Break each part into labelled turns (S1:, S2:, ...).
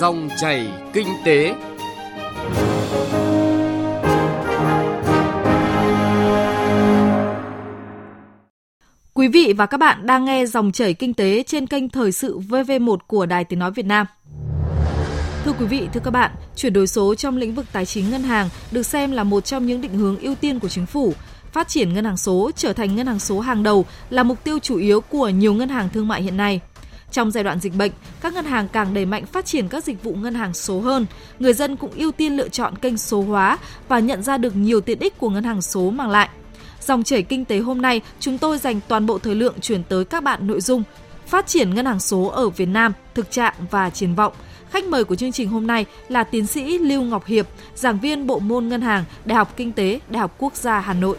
S1: Dòng chảy kinh tế.
S2: Quý vị và các bạn đang nghe dòng chảy kinh tế trên kênh Thời sự VV1 của Đài Tiếng Nói Việt Nam. Thưa quý vị, thưa các bạn, chuyển đổi số trong lĩnh vực tài chính ngân hàng được xem là một trong những định hướng ưu tiên của chính phủ. Phát triển ngân hàng số trở thành ngân hàng số hàng đầu là mục tiêu chủ yếu của nhiều ngân hàng thương mại hiện nay. Trong giai đoạn dịch bệnh, các ngân hàng càng đẩy mạnh phát triển các dịch vụ ngân hàng số hơn, người dân cũng ưu tiên lựa chọn kênh số hóa và nhận ra được nhiều tiện ích của ngân hàng số mang lại. Dòng chảy kinh tế hôm nay, chúng tôi dành toàn bộ thời lượng chuyển tới các bạn nội dung Phát triển ngân hàng số ở Việt Nam, thực trạng và triển vọng. Khách mời của chương trình hôm nay là tiến sĩ Lưu Ngọc Hiệp, giảng viên bộ môn ngân hàng, Đại học Kinh tế, Đại học Quốc gia Hà Nội.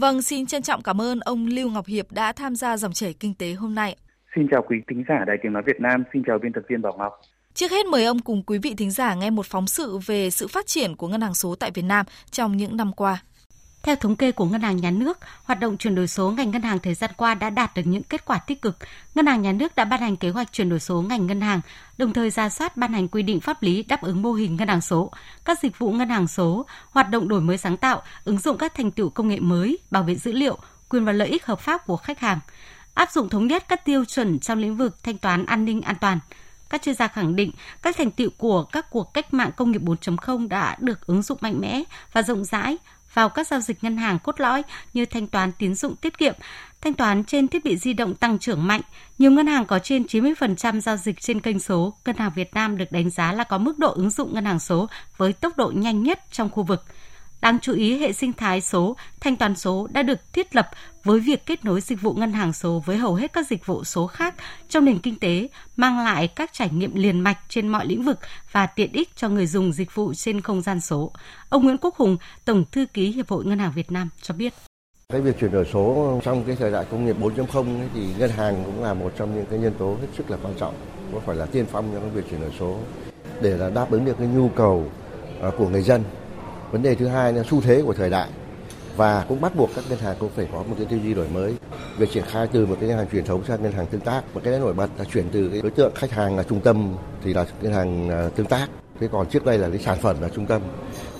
S2: Vâng, xin trân trọng cảm ơn ông Lưu Ngọc Hiệp đã tham gia dòng chảy kinh tế hôm nay.
S3: Xin chào quý thính giả Đài Tiếng Nói Việt Nam, xin chào biên tập viên Bảo Ngọc.
S2: Trước hết mời ông cùng quý vị thính giả nghe một phóng sự về sự phát triển của ngân hàng số tại Việt Nam trong những năm qua.
S4: Theo thống kê của Ngân hàng Nhà nước, hoạt động chuyển đổi số ngành ngân hàng thời gian qua đã đạt được những kết quả tích cực. Ngân hàng Nhà nước đã ban hành kế hoạch chuyển đổi số ngành ngân hàng, đồng thời ra soát ban hành quy định pháp lý đáp ứng mô hình ngân hàng số, các dịch vụ ngân hàng số, hoạt động đổi mới sáng tạo, ứng dụng các thành tựu công nghệ mới, bảo vệ dữ liệu, quyền và lợi ích hợp pháp của khách hàng, áp dụng thống nhất các tiêu chuẩn trong lĩnh vực thanh toán an ninh an toàn. Các chuyên gia khẳng định các thành tựu của các cuộc cách mạng công nghiệp 4.0 đã được ứng dụng mạnh mẽ và rộng rãi vào các giao dịch ngân hàng cốt lõi như thanh toán tín dụng tiết kiệm, thanh toán trên thiết bị di động tăng trưởng mạnh. Nhiều ngân hàng có trên 90% giao dịch trên kênh số. Ngân hàng Việt Nam được đánh giá là có mức độ ứng dụng ngân hàng số với tốc độ nhanh nhất trong khu vực. Đáng chú ý, hệ sinh thái số, thanh toán số đã được thiết lập với việc kết nối dịch vụ ngân hàng số với hầu hết các dịch vụ số khác trong nền kinh tế, mang lại các trải nghiệm liền mạch trên mọi lĩnh vực và tiện ích cho người dùng dịch vụ trên không gian số. Ông Nguyễn Quốc Hùng, Tổng Thư ký Hiệp hội Ngân hàng Việt Nam cho biết.
S5: Cái việc chuyển đổi số trong cái thời đại công nghiệp 4.0 thì ngân hàng cũng là một trong những cái nhân tố hết sức là quan trọng, có phải là tiên phong trong cái việc chuyển đổi số để là đáp ứng được cái nhu cầu à, của người dân vấn đề thứ hai là xu thế của thời đại. Và cũng bắt buộc các ngân hàng cũng phải có một cái tư duy đổi mới. Việc triển khai từ một cái ngân hàng truyền thống sang ngân hàng tương tác. Một cái nổi bật là chuyển từ cái đối tượng khách hàng là trung tâm thì là ngân hàng à, tương tác. Thế còn trước đây là cái sản phẩm là trung tâm.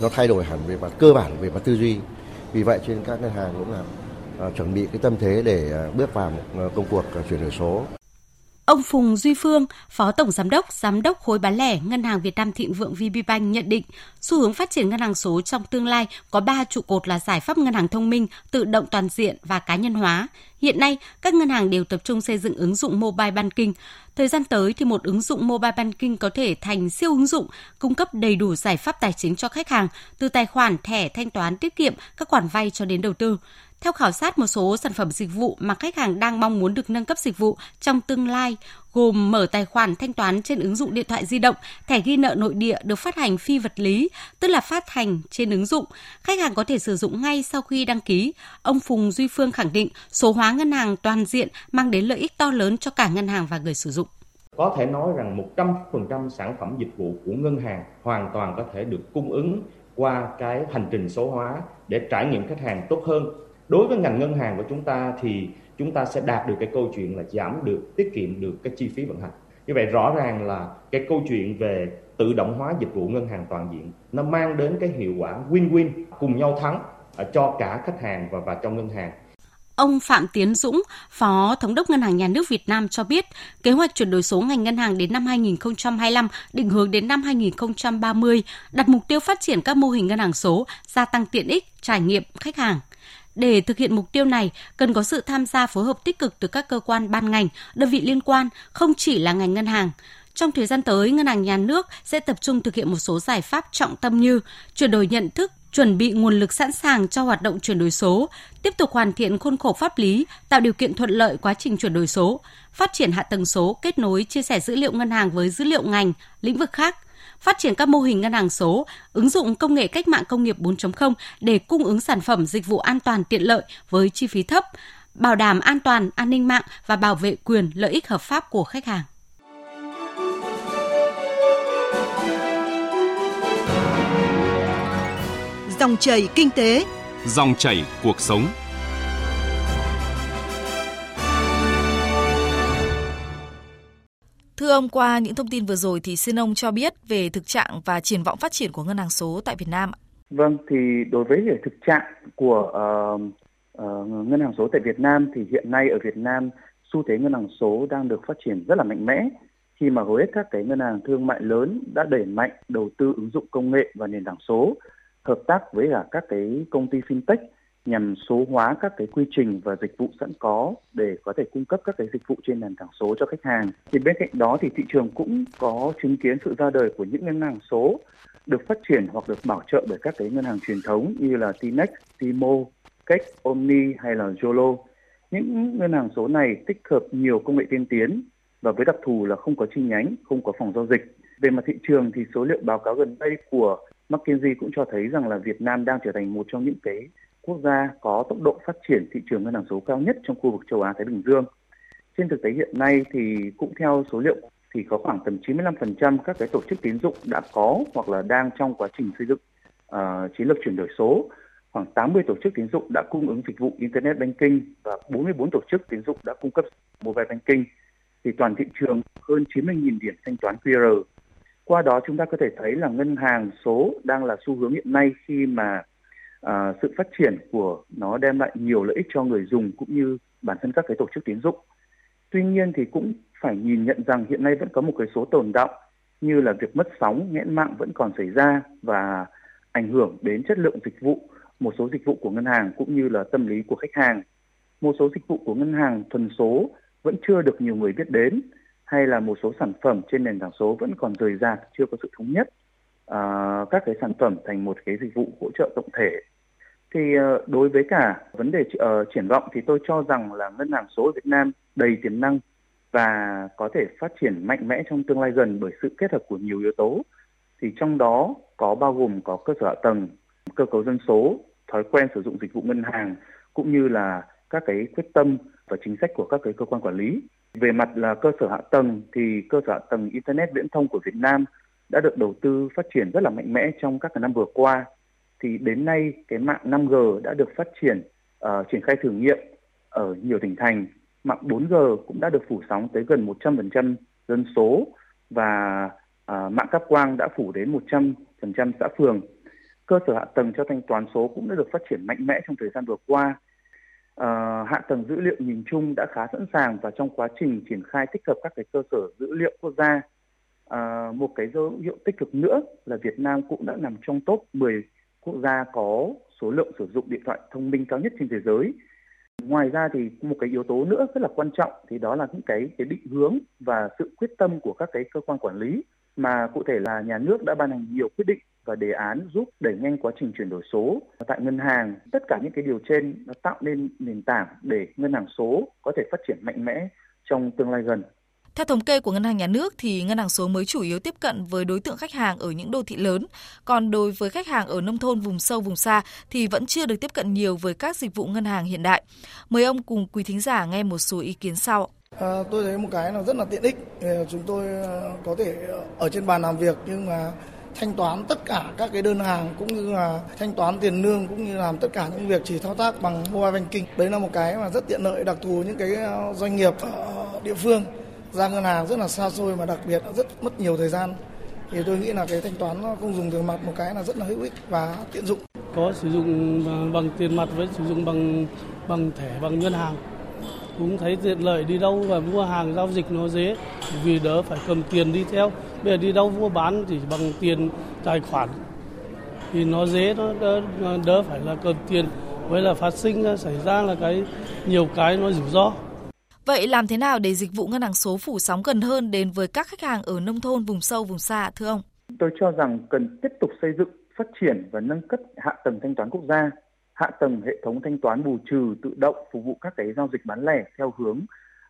S5: Nó thay đổi hẳn về mặt cơ bản, về mặt tư duy. Vì vậy trên các ngân hàng cũng là à, chuẩn bị cái tâm thế để à, bước vào một công cuộc chuyển đổi số.
S4: Ông Phùng Duy Phương, Phó Tổng Giám đốc, Giám đốc khối bán lẻ Ngân hàng Việt Nam Thịnh Vượng VPBank nhận định, xu hướng phát triển ngân hàng số trong tương lai có 3 trụ cột là giải pháp ngân hàng thông minh, tự động toàn diện và cá nhân hóa. Hiện nay, các ngân hàng đều tập trung xây dựng ứng dụng mobile banking. Thời gian tới thì một ứng dụng mobile banking có thể thành siêu ứng dụng, cung cấp đầy đủ giải pháp tài chính cho khách hàng, từ tài khoản, thẻ, thanh toán, tiết kiệm, các khoản vay cho đến đầu tư. Theo khảo sát một số sản phẩm dịch vụ mà khách hàng đang mong muốn được nâng cấp dịch vụ trong tương lai, gồm mở tài khoản thanh toán trên ứng dụng điện thoại di động, thẻ ghi nợ nội địa được phát hành phi vật lý, tức là phát hành trên ứng dụng. Khách hàng có thể sử dụng ngay sau khi đăng ký. Ông Phùng Duy Phương khẳng định số hóa ngân hàng toàn diện mang đến lợi ích to lớn cho cả ngân hàng và người sử dụng.
S6: Có thể nói rằng 100% sản phẩm dịch vụ của ngân hàng hoàn toàn có thể được cung ứng qua cái hành trình số hóa để trải nghiệm khách hàng tốt hơn đối với ngành ngân hàng của chúng ta thì chúng ta sẽ đạt được cái câu chuyện là giảm được tiết kiệm được cái chi phí vận hành như vậy rõ ràng là cái câu chuyện về tự động hóa dịch vụ ngân hàng toàn diện nó mang đến cái hiệu quả win-win cùng nhau thắng à, cho cả khách hàng và và cho ngân hàng
S4: Ông Phạm Tiến Dũng, Phó Thống đốc Ngân hàng Nhà nước Việt Nam cho biết, kế hoạch chuyển đổi số ngành ngân hàng đến năm 2025, định hướng đến năm 2030, đặt mục tiêu phát triển các mô hình ngân hàng số, gia tăng tiện ích, trải nghiệm khách hàng. Để thực hiện mục tiêu này, cần có sự tham gia phối hợp tích cực từ các cơ quan ban ngành, đơn vị liên quan, không chỉ là ngành ngân hàng. Trong thời gian tới, Ngân hàng Nhà nước sẽ tập trung thực hiện một số giải pháp trọng tâm như chuyển đổi nhận thức, chuẩn bị nguồn lực sẵn sàng cho hoạt động chuyển đổi số, tiếp tục hoàn thiện khuôn khổ pháp lý, tạo điều kiện thuận lợi quá trình chuyển đổi số, phát triển hạ tầng số, kết nối chia sẻ dữ liệu ngân hàng với dữ liệu ngành, lĩnh vực khác – phát triển các mô hình ngân hàng số, ứng dụng công nghệ cách mạng công nghiệp 4.0 để cung ứng sản phẩm dịch vụ an toàn tiện lợi với chi phí thấp, bảo đảm an toàn, an ninh mạng và bảo vệ quyền lợi ích hợp pháp của khách hàng.
S7: Dòng chảy kinh tế,
S1: dòng chảy cuộc sống.
S2: Thưa ông, qua những thông tin vừa rồi thì xin ông cho biết về thực trạng và triển vọng phát triển của ngân hàng số tại Việt Nam.
S3: Vâng, thì đối với thực trạng của uh, uh, ngân hàng số tại Việt Nam thì hiện nay ở Việt Nam xu thế ngân hàng số đang được phát triển rất là mạnh mẽ khi mà hầu hết các cái ngân hàng thương mại lớn đã đẩy mạnh đầu tư ứng dụng công nghệ và nền tảng số, hợp tác với cả các cái công ty fintech nhằm số hóa các cái quy trình và dịch vụ sẵn có để có thể cung cấp các cái dịch vụ trên nền tảng số cho khách hàng. Thì bên cạnh đó thì thị trường cũng có chứng kiến sự ra đời của những ngân hàng số được phát triển hoặc được bảo trợ bởi các cái ngân hàng truyền thống như là Tinex, Timo, Cách, Omni hay là Zolo. Những ngân hàng số này tích hợp nhiều công nghệ tiên tiến và với đặc thù là không có chi nhánh, không có phòng giao dịch. Về mặt thị trường thì số liệu báo cáo gần đây của McKinsey cũng cho thấy rằng là Việt Nam đang trở thành một trong những cái quốc gia có tốc độ phát triển thị trường ngân hàng số cao nhất trong khu vực châu Á Thái Bình Dương. Trên thực tế hiện nay thì cũng theo số liệu thì có khoảng tầm 95% các cái tổ chức tín dụng đã có hoặc là đang trong quá trình xây dựng uh, chiến lược chuyển đổi số. Khoảng 80 tổ chức tín dụng đã cung ứng dịch vụ Internet Banking và 44 tổ chức tín dụng đã cung cấp Mobile Banking. Thì toàn thị trường hơn 90.000 điểm thanh toán QR. Qua đó chúng ta có thể thấy là ngân hàng số đang là xu hướng hiện nay khi mà à, sự phát triển của nó đem lại nhiều lợi ích cho người dùng cũng như bản thân các cái tổ chức tín dụng. Tuy nhiên thì cũng phải nhìn nhận rằng hiện nay vẫn có một cái số tồn động như là việc mất sóng, nghẽn mạng vẫn còn xảy ra và ảnh hưởng đến chất lượng dịch vụ, một số dịch vụ của ngân hàng cũng như là tâm lý của khách hàng. Một số dịch vụ của ngân hàng thuần số vẫn chưa được nhiều người biết đến hay là một số sản phẩm trên nền tảng số vẫn còn rời rạc, chưa có sự thống nhất uh, các cái sản phẩm thành một cái dịch vụ hỗ trợ tổng thể thì uh, đối với cả vấn đề uh, triển vọng thì tôi cho rằng là ngân hàng số ở Việt Nam đầy tiềm năng và có thể phát triển mạnh mẽ trong tương lai gần bởi sự kết hợp của nhiều yếu tố. Thì trong đó có bao gồm có cơ sở hạ tầng, cơ cấu dân số, thói quen sử dụng dịch vụ ngân hàng cũng như là các cái quyết tâm và chính sách của các cái cơ quan quản lý. Về mặt là cơ sở hạ tầng thì cơ sở hạ tầng internet viễn thông của Việt Nam đã được đầu tư phát triển rất là mạnh mẽ trong các năm vừa qua thì đến nay cái mạng 5G đã được phát triển uh, triển khai thử nghiệm ở nhiều tỉnh thành. Mạng 4G cũng đã được phủ sóng tới gần 100% dân số và uh, mạng cáp quang đã phủ đến 100% xã phường. Cơ sở hạ tầng cho thanh toán số cũng đã được phát triển mạnh mẽ trong thời gian vừa qua. Uh, hạ tầng dữ liệu nhìn chung đã khá sẵn sàng và trong quá trình triển khai tích hợp các cái cơ sở dữ liệu quốc gia, À, một cái dấu hiệu tích cực nữa là Việt Nam cũng đã nằm trong top 10 quốc gia có số lượng sử dụng điện thoại thông minh cao nhất trên thế giới. Ngoài ra thì một cái yếu tố nữa rất là quan trọng thì đó là những cái cái định hướng và sự quyết tâm của các cái cơ quan quản lý mà cụ thể là nhà nước đã ban hành nhiều quyết định và đề án giúp đẩy nhanh quá trình chuyển đổi số tại ngân hàng. Tất cả những cái điều trên nó tạo nên nền tảng để ngân hàng số có thể phát triển mạnh mẽ trong tương lai gần.
S2: Theo thống kê của Ngân hàng Nhà nước thì ngân hàng số mới chủ yếu tiếp cận với đối tượng khách hàng ở những đô thị lớn, còn đối với khách hàng ở nông thôn vùng sâu vùng xa thì vẫn chưa được tiếp cận nhiều với các dịch vụ ngân hàng hiện đại. Mời ông cùng quý thính giả nghe một số ý kiến sau.
S8: À, tôi thấy một cái là rất là tiện ích. Chúng tôi à, có thể ở trên bàn làm việc nhưng mà thanh toán tất cả các cái đơn hàng cũng như là thanh toán tiền lương cũng như làm tất cả những việc chỉ thao tác bằng mobile banking. Đấy là một cái mà rất tiện lợi đặc thù những cái à, doanh nghiệp ở địa phương ra ngân hàng rất là xa xôi mà đặc biệt rất mất nhiều thời gian. Thì tôi nghĩ là cái thanh toán nó không dùng tiền mặt một cái là rất là hữu ích và tiện dụng.
S9: Có sử dụng bằng tiền mặt với sử dụng bằng bằng thẻ bằng ngân hàng. Cũng thấy tiện lợi đi đâu và mua hàng giao dịch nó dễ vì đỡ phải cầm tiền đi theo. Bây giờ đi đâu mua bán chỉ bằng tiền tài khoản. Thì nó dễ nó đỡ, đỡ phải là cầm tiền. Với là phát sinh xảy ra là cái nhiều cái nó rủi ro.
S2: Vậy làm thế nào để dịch vụ ngân hàng số phủ sóng gần hơn đến với các khách hàng ở nông thôn, vùng sâu, vùng xa thưa ông?
S3: Tôi cho rằng cần tiếp tục xây dựng, phát triển và nâng cấp hạ tầng thanh toán quốc gia, hạ tầng hệ thống thanh toán bù trừ tự động phục vụ các cái giao dịch bán lẻ theo hướng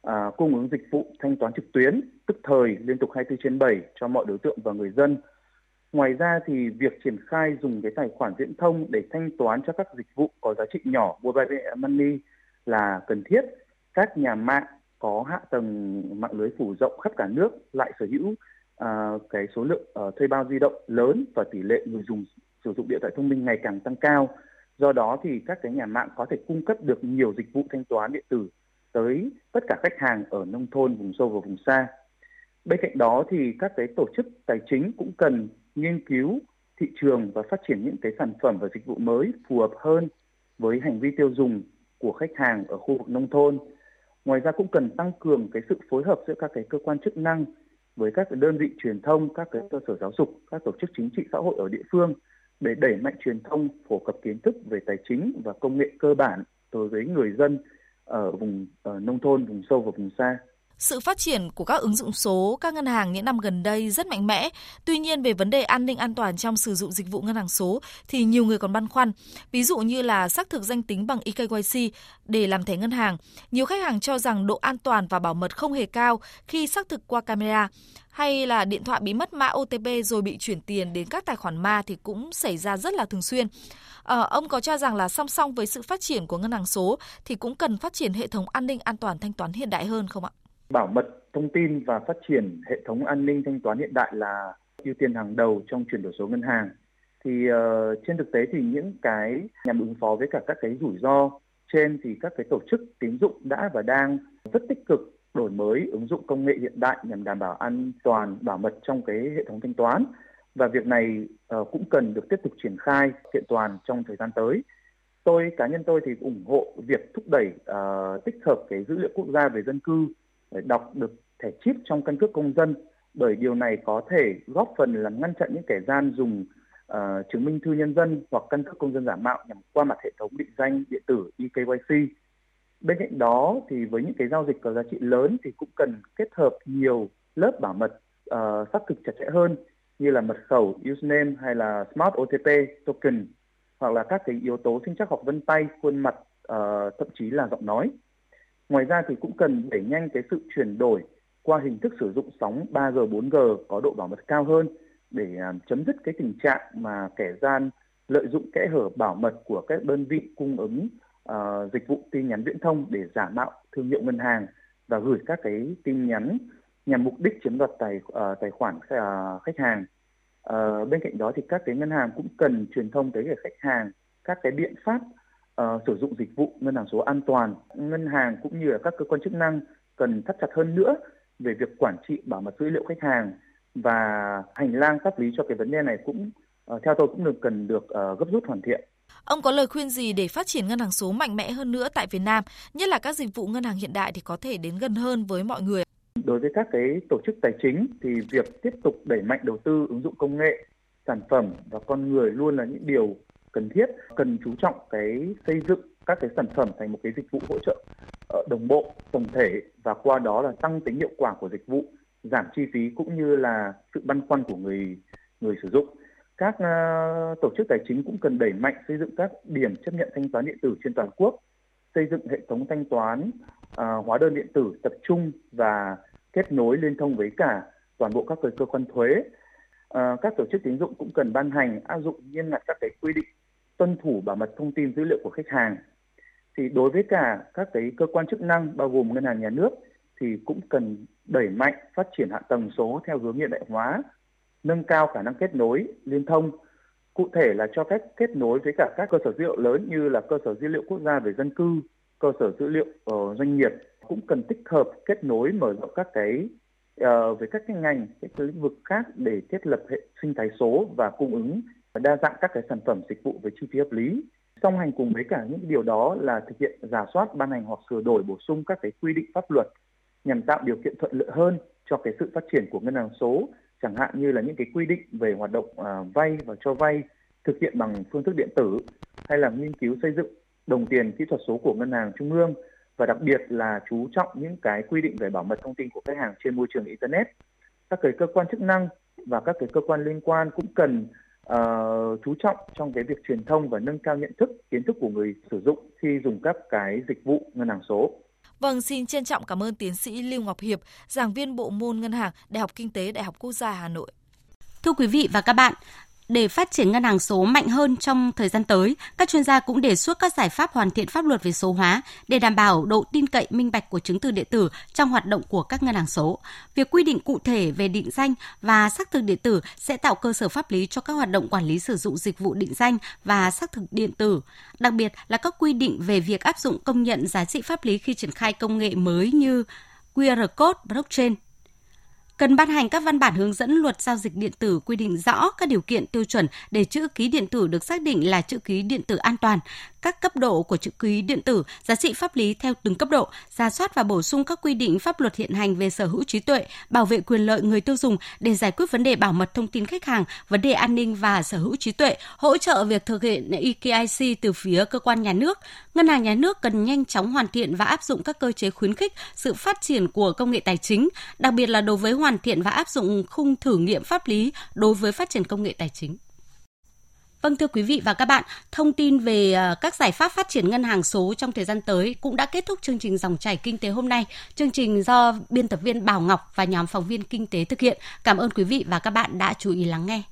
S3: à, cung ứng dịch vụ thanh toán trực tuyến, tức thời liên tục 24 trên 7 cho mọi đối tượng và người dân. Ngoài ra thì việc triển khai dùng cái tài khoản viễn thông để thanh toán cho các dịch vụ có giá trị nhỏ mobile money là cần thiết các nhà mạng có hạ tầng mạng lưới phủ rộng khắp cả nước lại sở hữu uh, cái số lượng uh, thuê bao di động lớn và tỷ lệ người dùng sử dụng điện thoại thông minh ngày càng tăng cao. Do đó thì các cái nhà mạng có thể cung cấp được nhiều dịch vụ thanh toán điện tử tới tất cả khách hàng ở nông thôn, vùng sâu và vùng xa. Bên cạnh đó thì các cái tổ chức tài chính cũng cần nghiên cứu thị trường và phát triển những cái sản phẩm và dịch vụ mới phù hợp hơn với hành vi tiêu dùng của khách hàng ở khu vực nông thôn. Ngoài ra cũng cần tăng cường cái sự phối hợp giữa các cái cơ quan chức năng với các đơn vị truyền thông, các cái cơ sở giáo dục, các tổ chức chính trị xã hội ở địa phương để đẩy mạnh truyền thông phổ cập kiến thức về tài chính và công nghệ cơ bản đối với người dân ở vùng ở nông thôn, vùng sâu và vùng xa.
S2: Sự phát triển của các ứng dụng số các ngân hàng những năm gần đây rất mạnh mẽ. Tuy nhiên về vấn đề an ninh an toàn trong sử dụng dịch vụ ngân hàng số thì nhiều người còn băn khoăn. Ví dụ như là xác thực danh tính bằng eKYC để làm thẻ ngân hàng. Nhiều khách hàng cho rằng độ an toàn và bảo mật không hề cao khi xác thực qua camera hay là điện thoại bị mất mã OTP rồi bị chuyển tiền đến các tài khoản ma thì cũng xảy ra rất là thường xuyên. À, ông có cho rằng là song song với sự phát triển của ngân hàng số thì cũng cần phát triển hệ thống an ninh an toàn thanh toán hiện đại hơn không ạ?
S3: Bảo mật thông tin và phát triển hệ thống an ninh thanh toán hiện đại là ưu tiên hàng đầu trong chuyển đổi số ngân hàng. Thì uh, trên thực tế thì những cái nhằm ứng phó với cả các cái rủi ro trên thì các cái tổ chức tín dụng đã và đang rất tích cực đổi mới ứng dụng công nghệ hiện đại nhằm đảm bảo an toàn bảo mật trong cái hệ thống thanh toán và việc này uh, cũng cần được tiếp tục triển khai kiện toàn trong thời gian tới. Tôi cá nhân tôi thì ủng hộ việc thúc đẩy uh, tích hợp cái dữ liệu quốc gia về dân cư đọc được thẻ chip trong căn cước công dân bởi điều này có thể góp phần làm ngăn chặn những kẻ gian dùng uh, chứng minh thư nhân dân hoặc căn cước công dân giả mạo nhằm qua mặt hệ thống định danh điện tử eKYC. Bên cạnh đó thì với những cái giao dịch có giá trị lớn thì cũng cần kết hợp nhiều lớp bảo mật uh, xác thực chặt chẽ hơn như là mật khẩu, username hay là smart OTP token hoặc là các cái yếu tố sinh chắc học vân tay, khuôn mặt, uh, thậm chí là giọng nói. Ngoài ra thì cũng cần đẩy nhanh cái sự chuyển đổi qua hình thức sử dụng sóng 3G, 4G có độ bảo mật cao hơn để à, chấm dứt cái tình trạng mà kẻ gian lợi dụng kẽ hở bảo mật của các đơn vị cung ứng uh, dịch vụ tin nhắn viễn thông để giả mạo thương hiệu ngân hàng và gửi các cái tin nhắn nhằm mục đích chiếm đoạt tài uh, tài khoản uh, khách hàng. Uh, bên cạnh đó thì các cái ngân hàng cũng cần truyền thông tới khách hàng các cái biện pháp uh, sử dụng dịch vụ ngân hàng số an toàn. Ngân hàng cũng như là các cơ quan chức năng cần thắt chặt hơn nữa về việc quản trị bảo mật dữ liệu khách hàng và hành lang pháp lý cho cái vấn đề này cũng uh, theo tôi cũng được cần được uh, gấp rút hoàn thiện.
S2: Ông có lời khuyên gì để phát triển ngân hàng số mạnh mẽ hơn nữa tại Việt Nam, nhất là các dịch vụ ngân hàng hiện đại thì có thể đến gần hơn với mọi người?
S3: Đối với các cái tổ chức tài chính thì việc tiếp tục đẩy mạnh đầu tư ứng dụng công nghệ, sản phẩm và con người luôn là những điều cần thiết, cần chú trọng cái xây dựng các cái sản phẩm thành một cái dịch vụ hỗ trợ ờ, đồng bộ, tổng thể và qua đó là tăng tính hiệu quả của dịch vụ, giảm chi phí cũng như là sự băn khoăn của người người sử dụng. Các uh, tổ chức tài chính cũng cần đẩy mạnh xây dựng các điểm chấp nhận thanh toán điện tử trên toàn quốc, xây dựng hệ thống thanh toán uh, hóa đơn điện tử tập trung và kết nối liên thông với cả toàn bộ các cơ quan thuế. uh, các tổ chức tín dụng cũng cần ban hành áp dụng nghiêm ngặt các cái quy định tuân thủ bảo mật thông tin dữ liệu của khách hàng. Thì đối với cả các cái cơ quan chức năng bao gồm ngân hàng nhà nước thì cũng cần đẩy mạnh phát triển hạ tầng số theo hướng hiện đại hóa, nâng cao khả năng kết nối, liên thông. Cụ thể là cho phép kết nối với cả các cơ sở dữ liệu lớn như là cơ sở dữ liệu quốc gia về dân cư, cơ sở dữ liệu uh, doanh nghiệp cũng cần tích hợp kết nối mở rộng các cái uh, với các cái ngành các cái lĩnh vực khác để thiết lập hệ sinh thái số và cung ứng đa dạng các cái sản phẩm dịch vụ với chi phí hợp lý. Song hành cùng với cả những điều đó là thực hiện giả soát ban hành hoặc sửa đổi bổ sung các cái quy định pháp luật nhằm tạo điều kiện thuận lợi hơn cho cái sự phát triển của ngân hàng số chẳng hạn như là những cái quy định về hoạt động à, vay và cho vay thực hiện bằng phương thức điện tử hay là nghiên cứu xây dựng đồng tiền kỹ thuật số của ngân hàng trung ương và đặc biệt là chú trọng những cái quy định về bảo mật thông tin của khách hàng trên môi trường internet. Các cái cơ quan chức năng và các cái cơ quan liên quan cũng cần uh, chú trọng trong cái việc truyền thông và nâng cao nhận thức kiến thức của người sử dụng khi dùng các cái dịch vụ ngân hàng số
S2: Vâng, xin trân trọng cảm ơn tiến sĩ Lưu Ngọc Hiệp, giảng viên bộ môn ngân hàng, Đại học Kinh tế, Đại học Quốc gia Hà Nội.
S4: Thưa quý vị và các bạn, để phát triển ngân hàng số mạnh hơn trong thời gian tới, các chuyên gia cũng đề xuất các giải pháp hoàn thiện pháp luật về số hóa để đảm bảo độ tin cậy minh bạch của chứng từ điện tử trong hoạt động của các ngân hàng số. Việc quy định cụ thể về định danh và xác thực điện tử sẽ tạo cơ sở pháp lý cho các hoạt động quản lý sử dụng dịch vụ định danh và xác thực điện tử, đặc biệt là các quy định về việc áp dụng công nhận giá trị pháp lý khi triển khai công nghệ mới như QR code blockchain cần ban hành các văn bản hướng dẫn luật giao dịch điện tử quy định rõ các điều kiện tiêu chuẩn để chữ ký điện tử được xác định là chữ ký điện tử an toàn, các cấp độ của chữ ký điện tử, giá trị pháp lý theo từng cấp độ, ra soát và bổ sung các quy định pháp luật hiện hành về sở hữu trí tuệ, bảo vệ quyền lợi người tiêu dùng để giải quyết vấn đề bảo mật thông tin khách hàng, vấn đề an ninh và sở hữu trí tuệ, hỗ trợ việc thực hiện EKIC từ phía cơ quan nhà nước. Ngân hàng nhà nước cần nhanh chóng hoàn thiện và áp dụng các cơ chế khuyến khích sự phát triển của công nghệ tài chính, đặc biệt là đối với hoàn thiện và áp dụng khung thử nghiệm pháp lý đối với phát triển công nghệ tài chính. Vâng thưa quý vị và các bạn, thông tin về à, các giải pháp phát triển ngân hàng số trong thời gian tới cũng đã kết thúc chương trình dòng chảy kinh tế hôm nay. Chương trình do biên tập viên Bảo Ngọc và nhóm phóng viên kinh tế thực hiện. Cảm ơn quý vị và các bạn đã chú ý lắng nghe.